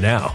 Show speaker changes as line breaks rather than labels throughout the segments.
now.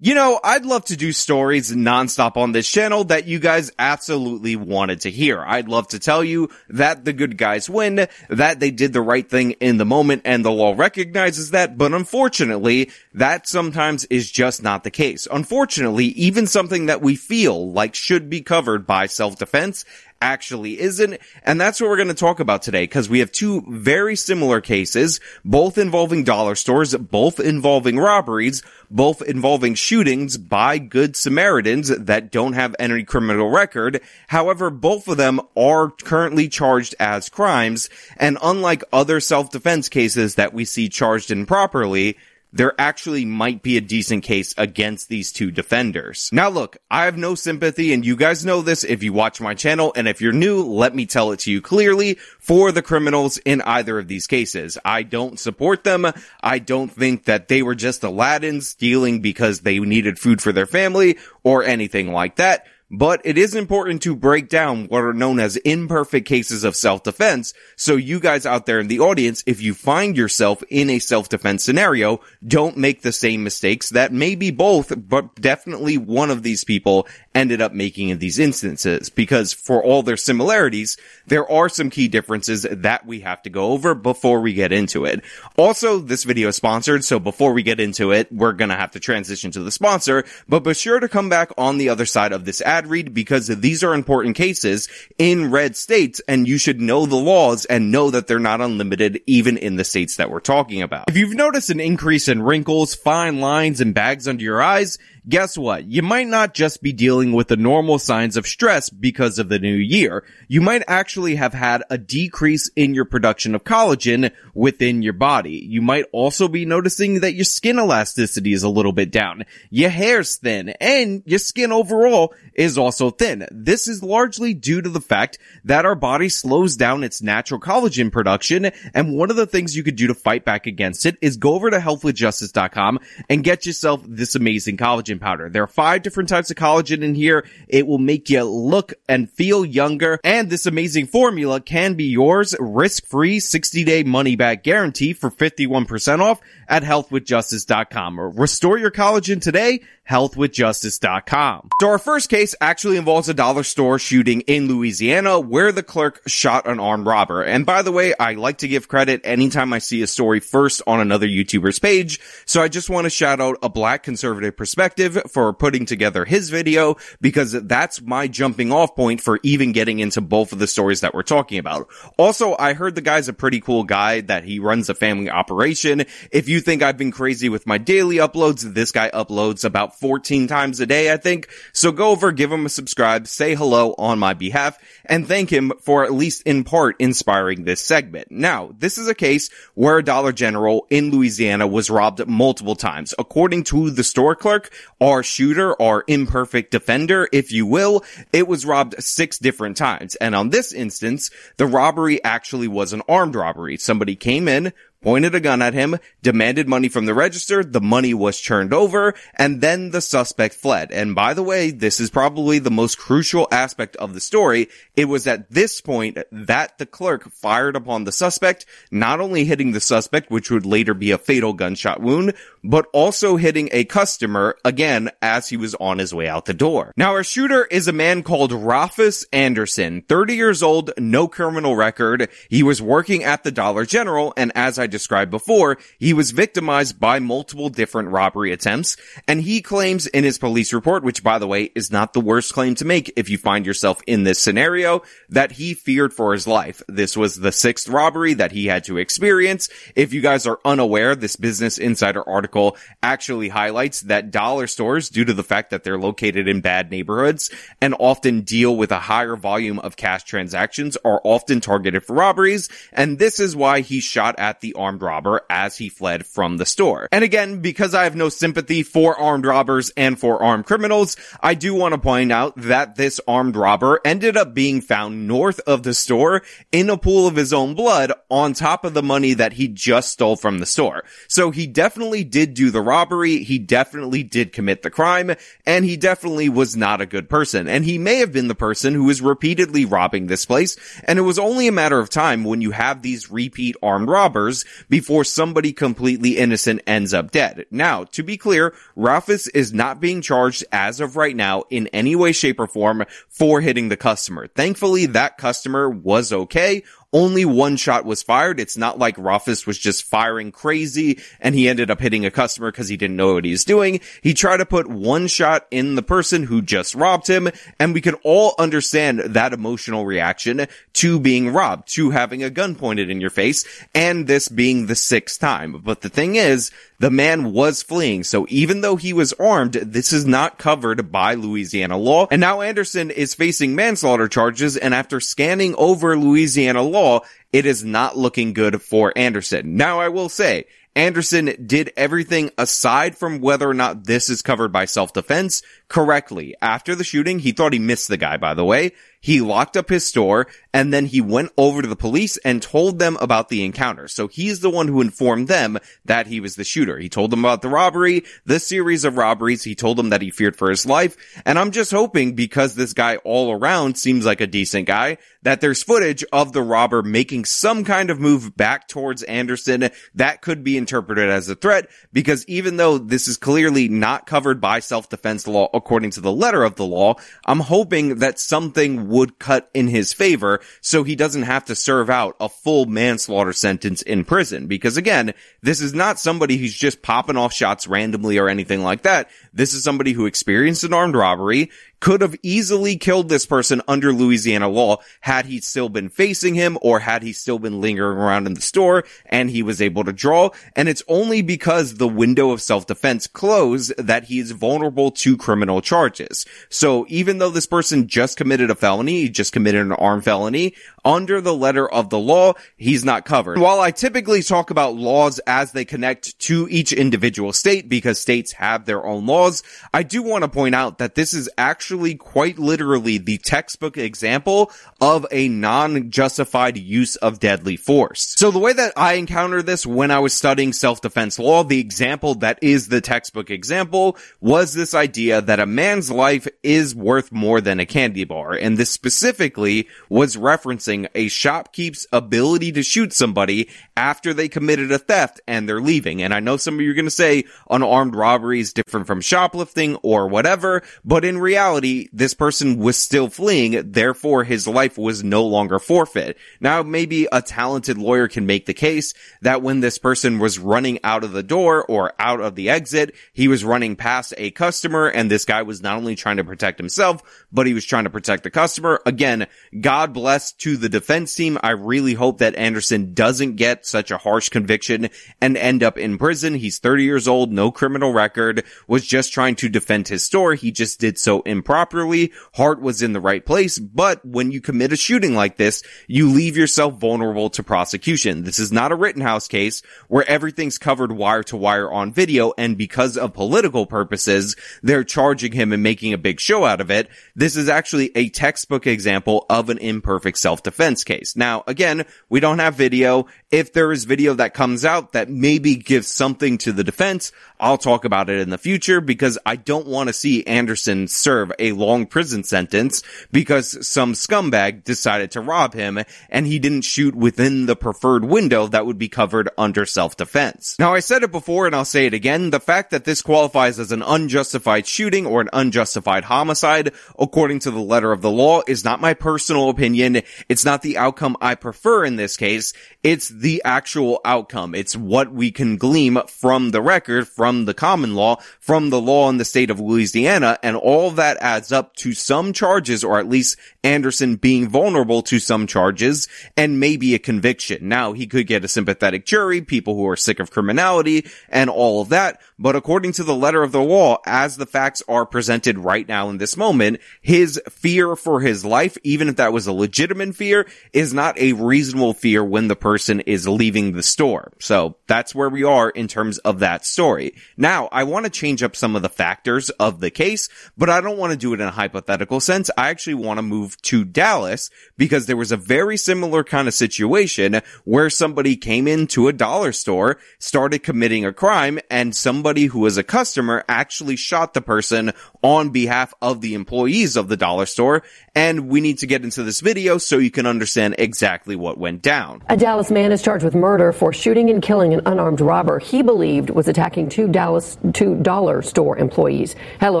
You know, I'd love to do stories nonstop on this channel that you guys absolutely wanted to hear. I'd love to tell you that the good guys win, that they did the right thing in the moment and the law recognizes that, but unfortunately, that sometimes is just not the case. Unfortunately, even something that we feel like should be covered by self-defense actually isn't. And that's what we're going to talk about today because we have two very similar cases, both involving dollar stores, both involving robberies, both involving shootings by good Samaritans that don't have any criminal record. However, both of them are currently charged as crimes. And unlike other self-defense cases that we see charged improperly, there actually might be a decent case against these two defenders. Now look, I have no sympathy and you guys know this if you watch my channel and if you're new, let me tell it to you clearly for the criminals in either of these cases. I don't support them. I don't think that they were just Aladdin stealing because they needed food for their family or anything like that but it is important to break down what are known as imperfect cases of self-defense. So you guys out there in the audience, if you find yourself in a self-defense scenario, don't make the same mistakes that maybe both, but definitely one of these people ended up making in these instances. Because for all their similarities, there are some key differences that we have to go over before we get into it. Also, this video is sponsored, so before we get into it, we're gonna have to transition to the sponsor, but be sure to come back on the other side of this ad ad read because these are important cases in red states and you should know the laws and know that they're not unlimited even in the states that we're talking about. If you've noticed an increase in wrinkles, fine lines, and bags under your eyes, guess what? You might not just be dealing with the normal signs of stress because of the new year. You might actually have had a decrease in your production of collagen within your body. You might also be noticing that your skin elasticity is a little bit down. Your hair's thin and your skin overall is also thin. This is largely due to the fact that our body slows down its natural collagen production. And one of the things you could do to fight back against it is go over to healthwithjustice.com and get yourself this amazing collagen collagen powder. There are five different types of collagen in here. It will make you look and feel younger. And this amazing formula can be yours risk-free 60 day money back guarantee for 51% off at healthwithjustice.com. or Restore your collagen today healthwithjustice.com. So our first case actually involves a dollar store shooting in Louisiana where the clerk shot an armed robber. And by the way, I like to give credit anytime I see a story first on another YouTuber's page. So I just want to shout out a black conservative perspective for putting together his video because that's my jumping off point for even getting into both of the stories that we're talking about. Also, I heard the guy's a pretty cool guy that he runs a family operation. If you think I've been crazy with my daily uploads, this guy uploads about 14 times a day, I think. So go over, give him a subscribe, say hello on my behalf, and thank him for at least in part inspiring this segment. Now, this is a case where a Dollar General in Louisiana was robbed multiple times. According to the store clerk, our shooter, our imperfect defender, if you will, it was robbed six different times. And on this instance, the robbery actually was an armed robbery. Somebody came in, pointed a gun at him, demanded money from the register, the money was turned over, and then the suspect fled. And by the way, this is probably the most crucial aspect of the story. It was at this point that the clerk fired upon the suspect, not only hitting the suspect, which would later be a fatal gunshot wound, but also hitting a customer again as he was on his way out the door. Now our shooter is a man called Rafus Anderson, 30 years old, no criminal record. He was working at the Dollar General, and as I described before, he was victimized by multiple different robbery attempts, and he claims in his police report, which by the way is not the worst claim to make if you find yourself in this scenario, that he feared for his life. This was the sixth robbery that he had to experience. If you guys are unaware, this Business Insider article actually highlights that dollar stores, due to the fact that they're located in bad neighborhoods and often deal with a higher volume of cash transactions, are often targeted for robberies, and this is why he shot at the armed robber as he fled from the store. And again, because I have no sympathy for armed robbers and for armed criminals, I do want to point out that this armed robber ended up being found north of the store in a pool of his own blood on top of the money that he just stole from the store. So he definitely did do the robbery. He definitely did commit the crime and he definitely was not a good person. And he may have been the person who was repeatedly robbing this place. And it was only a matter of time when you have these repeat armed robbers before somebody completely innocent ends up dead. Now, to be clear, Ralphus is not being charged as of right now in any way, shape, or form for hitting the customer. Thankfully, that customer was okay only one shot was fired. It's not like Rufus was just firing crazy and he ended up hitting a customer because he didn't know what he was doing. He tried to put one shot in the person who just robbed him and we can all understand that emotional reaction to being robbed, to having a gun pointed in your face and this being the sixth time. But the thing is, the man was fleeing. So even though he was armed, this is not covered by Louisiana law. And now Anderson is facing manslaughter charges. And after scanning over Louisiana law, it is not looking good for Anderson. Now I will say, Anderson did everything aside from whether or not this is covered by self-defense correctly. After the shooting, he thought he missed the guy, by the way. He locked up his store and then he went over to the police and told them about the encounter. So he's the one who informed them that he was the shooter. He told them about the robbery, the series of robberies. He told them that he feared for his life. And I'm just hoping because this guy all around seems like a decent guy that there's footage of the robber making some kind of move back towards Anderson that could be interpreted as a threat because even though this is clearly not covered by self-defense law according to the letter of the law, I'm hoping that something would cut in his favor so he doesn't have to serve out a full manslaughter sentence in prison. Because again, this is not somebody who's just popping off shots randomly or anything like that. This is somebody who experienced an armed robbery, could have easily killed this person under Louisiana law had he still been facing him or had he still been lingering around in the store and he was able to draw. And it's only because the window of self-defense closed that he is vulnerable to criminal charges. So even though this person just committed a felony, he just committed an armed felony, under the letter of the law, he's not covered. While I typically talk about laws as they connect to each individual state because states have their own laws, I do want to point out that this is actually quite literally the textbook example of a non-justified use of deadly force. So the way that I encountered this when I was studying self-defense law, the example that is the textbook example was this idea that a man's life is worth more than a candy bar. And this specifically was referencing a shopkeep's ability to shoot somebody after they committed a theft and they're leaving. And I know some of you are going to say unarmed robbery is different from shoplifting or whatever, but in reality, this person was still fleeing, therefore his life was no longer forfeit. Now, maybe a talented lawyer can make the case that when this person was running out of the door or out of the exit, he was running past a customer and this guy was not only trying to protect himself, but he was trying to protect the customer. Again, God bless to the defense team. I really hope that Anderson doesn't get such a harsh conviction and end up in prison. He's 30 years old, no criminal record, was just trying to defend his store. He just did so improperly. Properly, heart was in the right place, but when you commit a shooting like this, you leave yourself vulnerable to prosecution. This is not a Rittenhouse case where everything's covered wire to wire on video and because of political purposes, they're charging him and making a big show out of it. This is actually a textbook example of an imperfect self-defense case. Now, again, we don't have video. If there is video that comes out that maybe gives something to the defense, I'll talk about it in the future because I don't want to see Anderson serve a long prison sentence because some scumbag decided to rob him and he didn't shoot within the preferred window that would be covered under self-defense. Now, I said it before and I'll say it again. The fact that this qualifies as an unjustified shooting or an unjustified homicide, according to the letter of the law, is not my personal opinion. It's not the outcome I prefer in this case. It's the actual outcome. It's what we can glean from the record, from the common law, from the law in the state of Louisiana, and all that adds up to some charges, or at least Anderson being vulnerable to some charges and maybe a conviction. Now, he could get a sympathetic jury, people who are sick of criminality and all of that. But according to the letter of the law, as the facts are presented right now in this moment, his fear for his life, even if that was a legitimate fear, is not a reasonable fear when the person is leaving the store. So that's where we are in terms of that story. Now, I want to change up some of the factors of the case, but I don't want to do it in a hypothetical sense. I actually want to move to Dallas because there was a very similar kind of situation where somebody came into a dollar store, started committing a crime, and somebody who was a customer actually shot the person on behalf of the employees of the dollar store. And we need to get into this video so you can understand exactly what went down.
A Dallas man is charged with murder for shooting and killing an unarmed robber he believed was attacking two Dallas, two dollar store employees. Hello,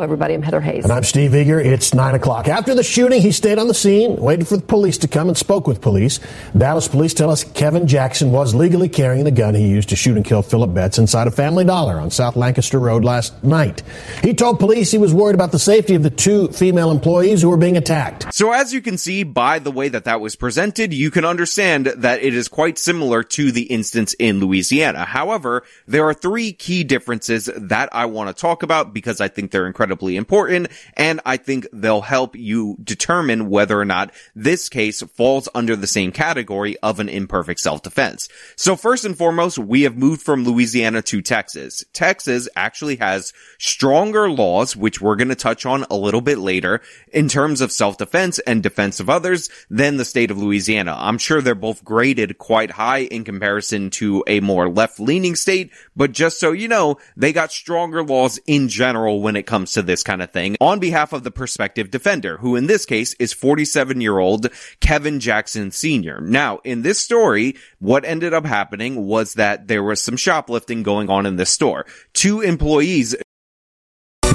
everybody. I'm Heather Hayes.
And I'm Steve Eagar. It's nine o'clock. After the shooting, he stayed on the scene, waited for the police to come and spoke with police. Dallas police tell us Kevin Jackson was legally carrying the gun he used to shoot and kill Philip Betts inside a Family Dollar on South Lancaster Road last night. He told police he was worried about the safety of the two female employees who were being attacked.
So as you can see by the way that that was presented, you can understand that it is quite similar to the instance in Louisiana. However, there are three key differences that I want to talk about because I think they're incredibly important and I think they'll help you determine whether or not this case falls under the same category of an imperfect self-defense. So first and foremost, we have moved from Louisiana to Texas. Texas actually has stronger laws, which we're going to touch on a little bit later in terms of self-defense and defense of others than the state of Louisiana. I'm sure they're both graded quite high in comparison to a more left-leaning state, but just so you know, they got stronger laws in general when it comes to this kind of thing on behalf of the prospective defender, who in this case is 47 year old Kevin Jackson Sr. Now, in this story, what ended up happening was that there was some shoplifting going on in this store. Two employees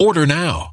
Order now.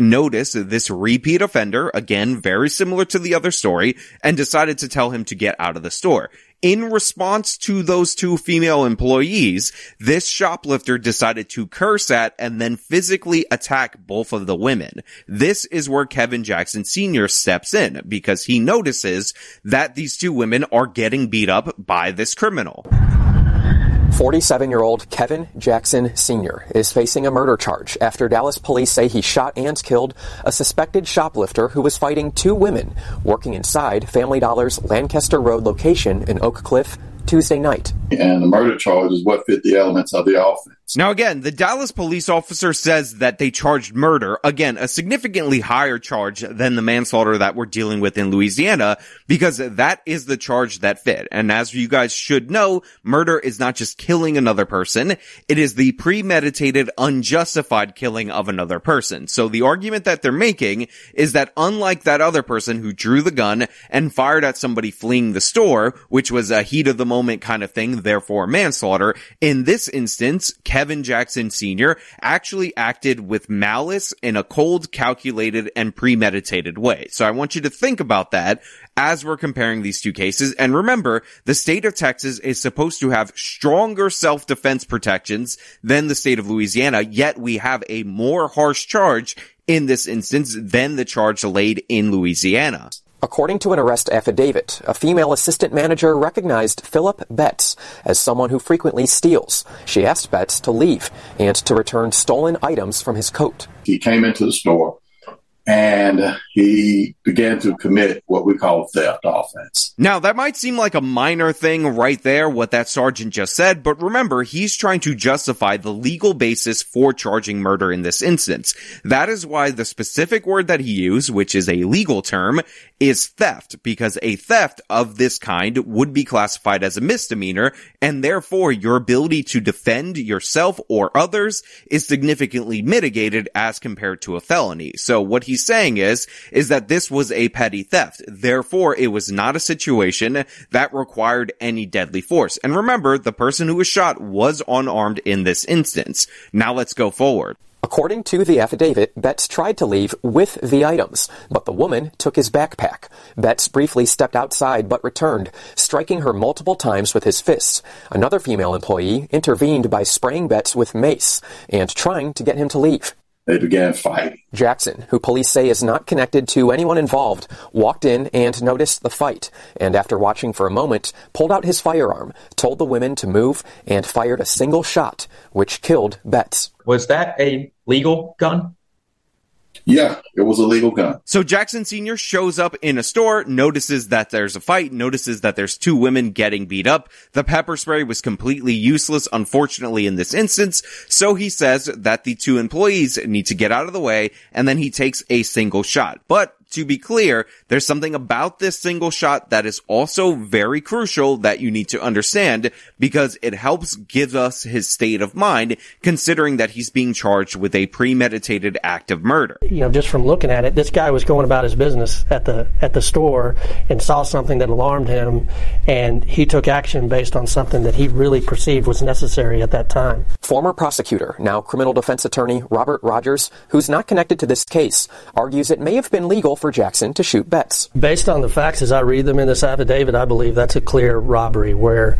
notice this repeat offender, again, very similar to the other story, and decided to tell him to get out of the store. In response to those two female employees, this shoplifter decided to curse at and then physically attack both of the women. This is where Kevin Jackson Sr. steps in because he notices that these two women are getting beat up by this criminal.
47 year old Kevin Jackson Sr. is facing a murder charge after Dallas police say he shot and killed a suspected shoplifter who was fighting two women working inside Family Dollar's Lancaster Road location in Oak Cliff Tuesday night.
And the murder charge is what fit the elements of the offense.
Now again, the Dallas police officer says that they charged murder, again, a significantly higher charge than the manslaughter that we're dealing with in Louisiana, because that is the charge that fit. And as you guys should know, murder is not just killing another person, it is the premeditated, unjustified killing of another person. So the argument that they're making is that unlike that other person who drew the gun and fired at somebody fleeing the store, which was a heat of the moment kind of thing, therefore manslaughter, in this instance, Jackson Sr. actually acted with malice in a cold, calculated, and premeditated way. So I want you to think about that as we're comparing these two cases. And remember, the state of Texas is supposed to have stronger self-defense protections than the state of Louisiana, yet we have a more harsh charge in this instance than the charge laid in Louisiana.
According to an arrest affidavit, a female assistant manager recognized Philip Betts as someone who frequently steals. She asked Betts to leave and to return stolen items from his coat.
He came into the store and he began to commit what we call theft offense.
Now, that might seem like a minor thing right there, what that sergeant just said, but remember, he's trying to justify the legal basis for charging murder in this instance. That is why the specific word that he used, which is a legal term, is theft, because a theft of this kind would be classified as a misdemeanor, and therefore your ability to defend yourself or others is significantly mitigated as compared to a felony. So what he's saying is, is that this was a petty theft. Therefore, it was not a situation that required any deadly force. And remember, the person who was shot was unarmed in this instance. Now let's go forward.
According to the affidavit, Betts tried to leave with the items, but the woman took his backpack. Betts briefly stepped outside but returned, striking her multiple times with his fists. Another female employee intervened by spraying Betts with mace and trying to get him to leave.
They began fighting.
Jackson, who police say is not connected to anyone involved, walked in and noticed the fight, and after watching for a moment, pulled out his firearm, told the women to move, and fired a single shot, which killed Betts.
Was that a legal gun?
Yeah, it was a legal gun.
So Jackson Sr. shows up in a store, notices that there's a fight, notices that there's two women getting beat up. The pepper spray was completely useless, unfortunately, in this instance. So he says that the two employees need to get out of the way, and then he takes a single shot. But to be clear, there's something about this single shot that is also very crucial that you need to understand because it helps give us his state of mind considering that he's being charged with a premeditated act of murder.
You know, just from looking at it, this guy was going about his business at the at the store and saw something that alarmed him and he took action based on something that he really perceived was necessary at that time.
Former prosecutor, now criminal defense attorney Robert Rogers, who's not connected to this case, argues it may have been legal for Jackson to shoot Betts.
Based on the facts as I read them in this affidavit, I believe that's a clear robbery where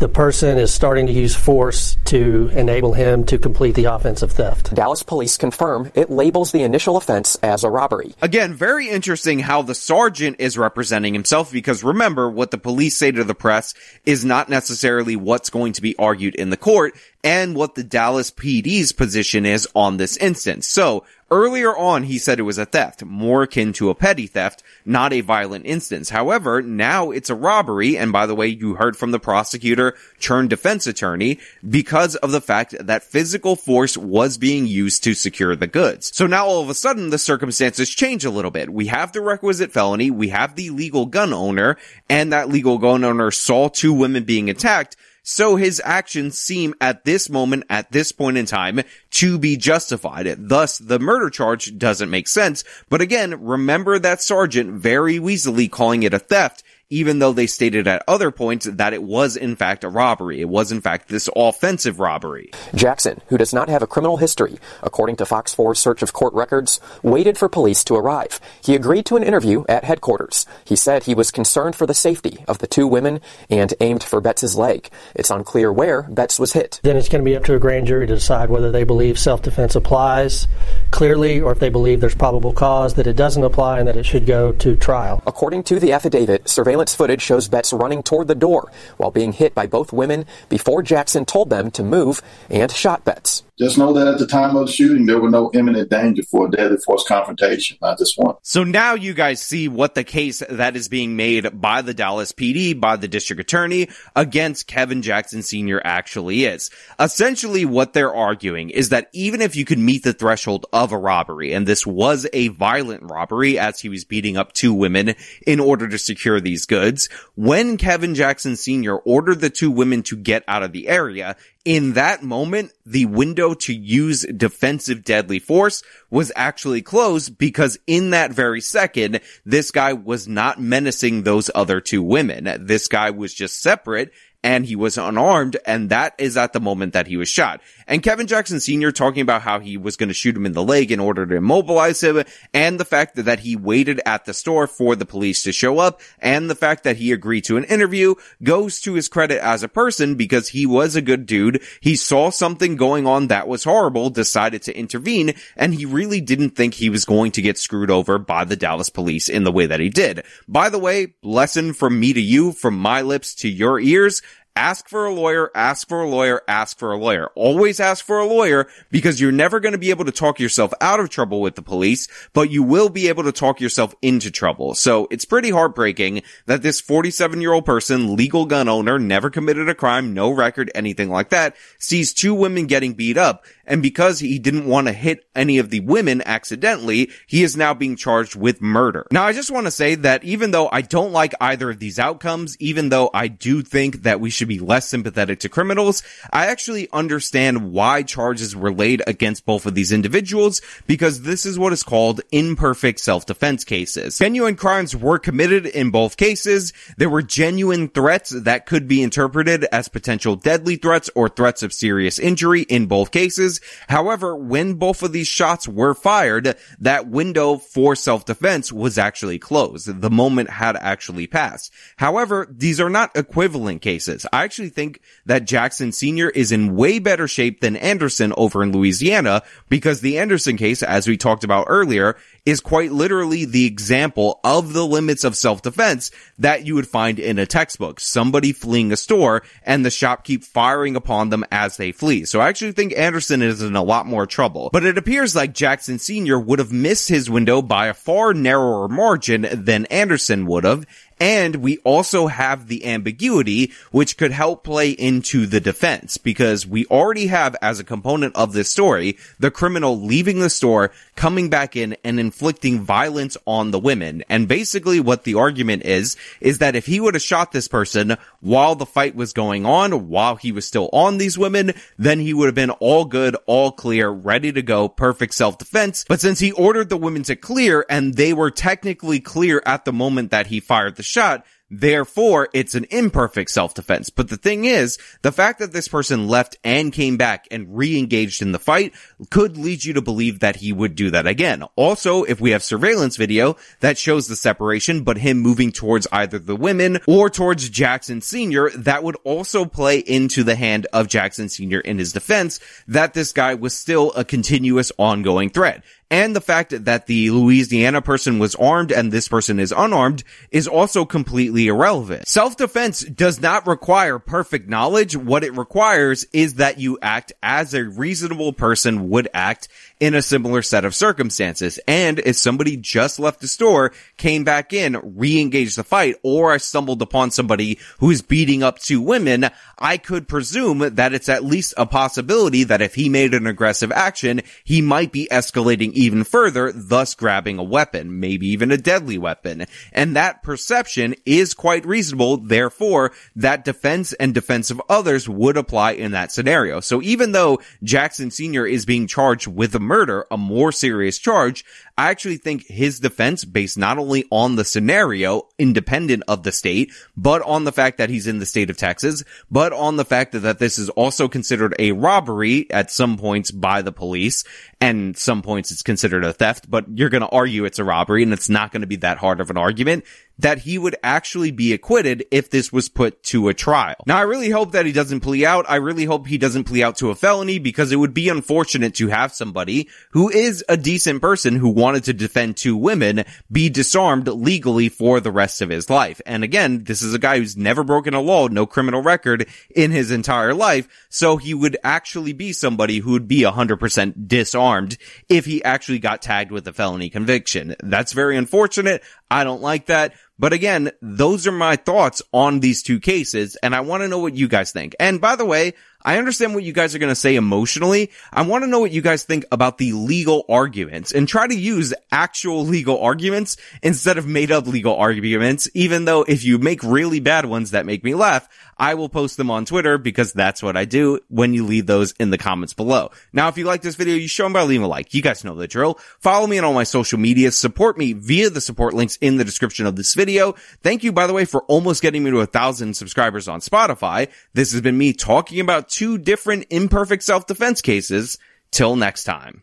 the person is starting to use force to enable him to complete the offensive theft.
Dallas police confirm it labels the initial offense as a robbery.
Again, very interesting how the sergeant is representing himself because remember what the police say to the press is not necessarily what's going to be argued in the court. and what the Dallas PD's position is on this instance. So Earlier on, he said it was a theft, more akin to a petty theft, not a violent instance. However, now it's a robbery, and by the way, you heard from the prosecutor turned defense attorney, because of the fact that physical force was being used to secure the goods. So now all of a sudden, the circumstances change a little bit. We have the requisite felony, we have the legal gun owner, and that legal gun owner saw two women being attacked, so his actions seem at this moment, at this point in time, to be justified. Thus, the murder charge doesn't make sense. But again, remember that sergeant very easily calling it a theft even though they stated at other points that it was in fact a robbery. It was in fact this offensive robbery.
Jackson, who does not have a criminal history, according to Fox 4's search of court records, waited for police to arrive. He agreed to an interview at headquarters. He said he was concerned for the safety of the two women and aimed for Betts's leg. It's unclear where Betts was hit.
Then it's going to be up to a grand jury to decide whether they believe self-defense applies clearly or if they believe there's probable cause that it doesn't apply and that it should go to trial.
According to the affidavit, surveillance Surveillance footage shows Betts running toward the door while being hit by both women before Jackson told them to move and shot Betts.
Just know that at the time of the shooting, there were no imminent danger for a deadly force confrontation. I just want.
So now you guys see what the case that is being made by the Dallas PD, by the district attorney against Kevin Jackson Sr. actually is. Essentially what they're arguing is that even if you could meet the threshold of a robbery, and this was a violent robbery as he was beating up two women in order to secure these goods, when Kevin Jackson Sr. ordered the two women to get out of the area, in that moment, the window to use defensive deadly force was actually closed because in that very second, this guy was not menacing those other two women. This guy was just separate and he was unarmed, and that is at the moment that he was shot. And Kevin Jackson Sr. talking about how he was going to shoot him in the leg in order to immobilize him, and the fact that he waited at the store for the police to show up, and the fact that he agreed to an interview goes to his credit as a person because he was a good dude. He saw something going on that was horrible, decided to intervene, and he really didn't think he was going to get screwed over by the Dallas police in the way that he did. By the way, lesson from me to you, from my lips to your ears, Ask for a lawyer, ask for a lawyer, ask for a lawyer. Always ask for a lawyer because you're never going to be able to talk yourself out of trouble with the police, but you will be able to talk yourself into trouble. So it's pretty heartbreaking that this 47 year old person, legal gun owner, never committed a crime, no record, anything like that, sees two women getting beat up and because he didn't want to hit any of the women accidentally, he is now being charged with murder. Now, I just want to say that even though I don't like either of these outcomes, even though I do think that we should be less sympathetic to criminals, I actually understand why charges were laid against both of these individuals because this is what is called imperfect self-defense cases. Genuine crimes were committed in both cases. There were genuine threats that could be interpreted as potential deadly threats or threats of serious injury in both cases. However, when both of these shots were fired, that window for self-defense was actually closed. The moment had actually passed. However, these are not equivalent cases. I actually think that Jackson Sr. is in way better shape than Anderson over in Louisiana because the Anderson case, as we talked about earlier, is quite literally the example of the limits of self-defense that you would find in a textbook. Somebody fleeing a store and the shopkeep firing upon them as they flee. So I actually think Anderson is in a lot more trouble. But it appears like Jackson Sr. would have missed his window by a far narrower margin than Anderson would have, and we also have the ambiguity, which could help play into the defense because we already have as a component of this story, the criminal leaving the store, coming back in and inflicting violence on the women. And basically what the argument is, is that if he would have shot this person while the fight was going on, while he was still on these women, then he would have been all good, all clear, ready to go, perfect self-defense. But since he ordered the women to clear and they were technically clear at the moment that he fired the shot, Therefore, it's an imperfect self-defense. But the thing is, the fact that this person left and came back and re-engaged in the fight could lead you to believe that he would do that again. Also, if we have surveillance video that shows the separation, but him moving towards either the women or towards Jackson Sr., that would also play into the hand of Jackson Sr. in his defense that this guy was still a continuous ongoing threat. And the fact that the Louisiana person was armed and this person is unarmed is also completely irrelevant. Self-defense does not require perfect knowledge. What it requires is that you act as a reasonable person would act in a similar set of circumstances. And if somebody just left the store, came back in, re-engaged the fight, or I stumbled upon somebody who's beating up two women, I could presume that it's at least a possibility that if he made an aggressive action, he might be escalating even further, thus grabbing a weapon, maybe even a deadly weapon. And that perception is quite reasonable. Therefore, that defense and defense of others would apply in that scenario. So even though Jackson Sr. is being charged with a murder, a more serious charge, I actually think his defense based not only on the scenario, independent of the state, but on the fact that he's in the state of Texas, but on the fact that, that this is also considered a robbery at some points by the police, and some points it's considered a theft, but you're going to argue it's a robbery and it's not going to be that hard of an argument that he would actually be acquitted if this was put to a trial. Now, I really hope that he doesn't plea out. I really hope he doesn't plea out to a felony because it would be unfortunate to have somebody who is a decent person who wanted to defend two women be disarmed legally for the rest of his life. And again, this is a guy who's never broken a law, no criminal record in his entire life. So he would actually be somebody who would be 100% disarmed if he actually got tagged with a felony conviction. That's very unfortunate. I don't like that. But again, those are my thoughts on these two cases, and I want to know what you guys think. And by the way, I understand what you guys are going to say emotionally. I want to know what you guys think about the legal arguments and try to use actual legal arguments instead of made up legal arguments, even though if you make really bad ones that make me laugh, I will post them on Twitter because that's what I do when you leave those in the comments below. Now, if you like this video, you show them by leaving a like. You guys know the drill. Follow me on all my social media. Support me via the support links in the description of this video. Thank you, by the way, for almost getting me to a thousand subscribers on Spotify. This has been me talking about two different imperfect self-defense cases. Till next time.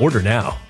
Order now.